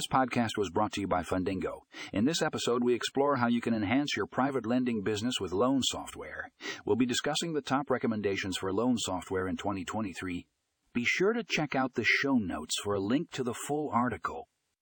This podcast was brought to you by Fundingo. In this episode, we explore how you can enhance your private lending business with loan software. We'll be discussing the top recommendations for loan software in 2023. Be sure to check out the show notes for a link to the full article.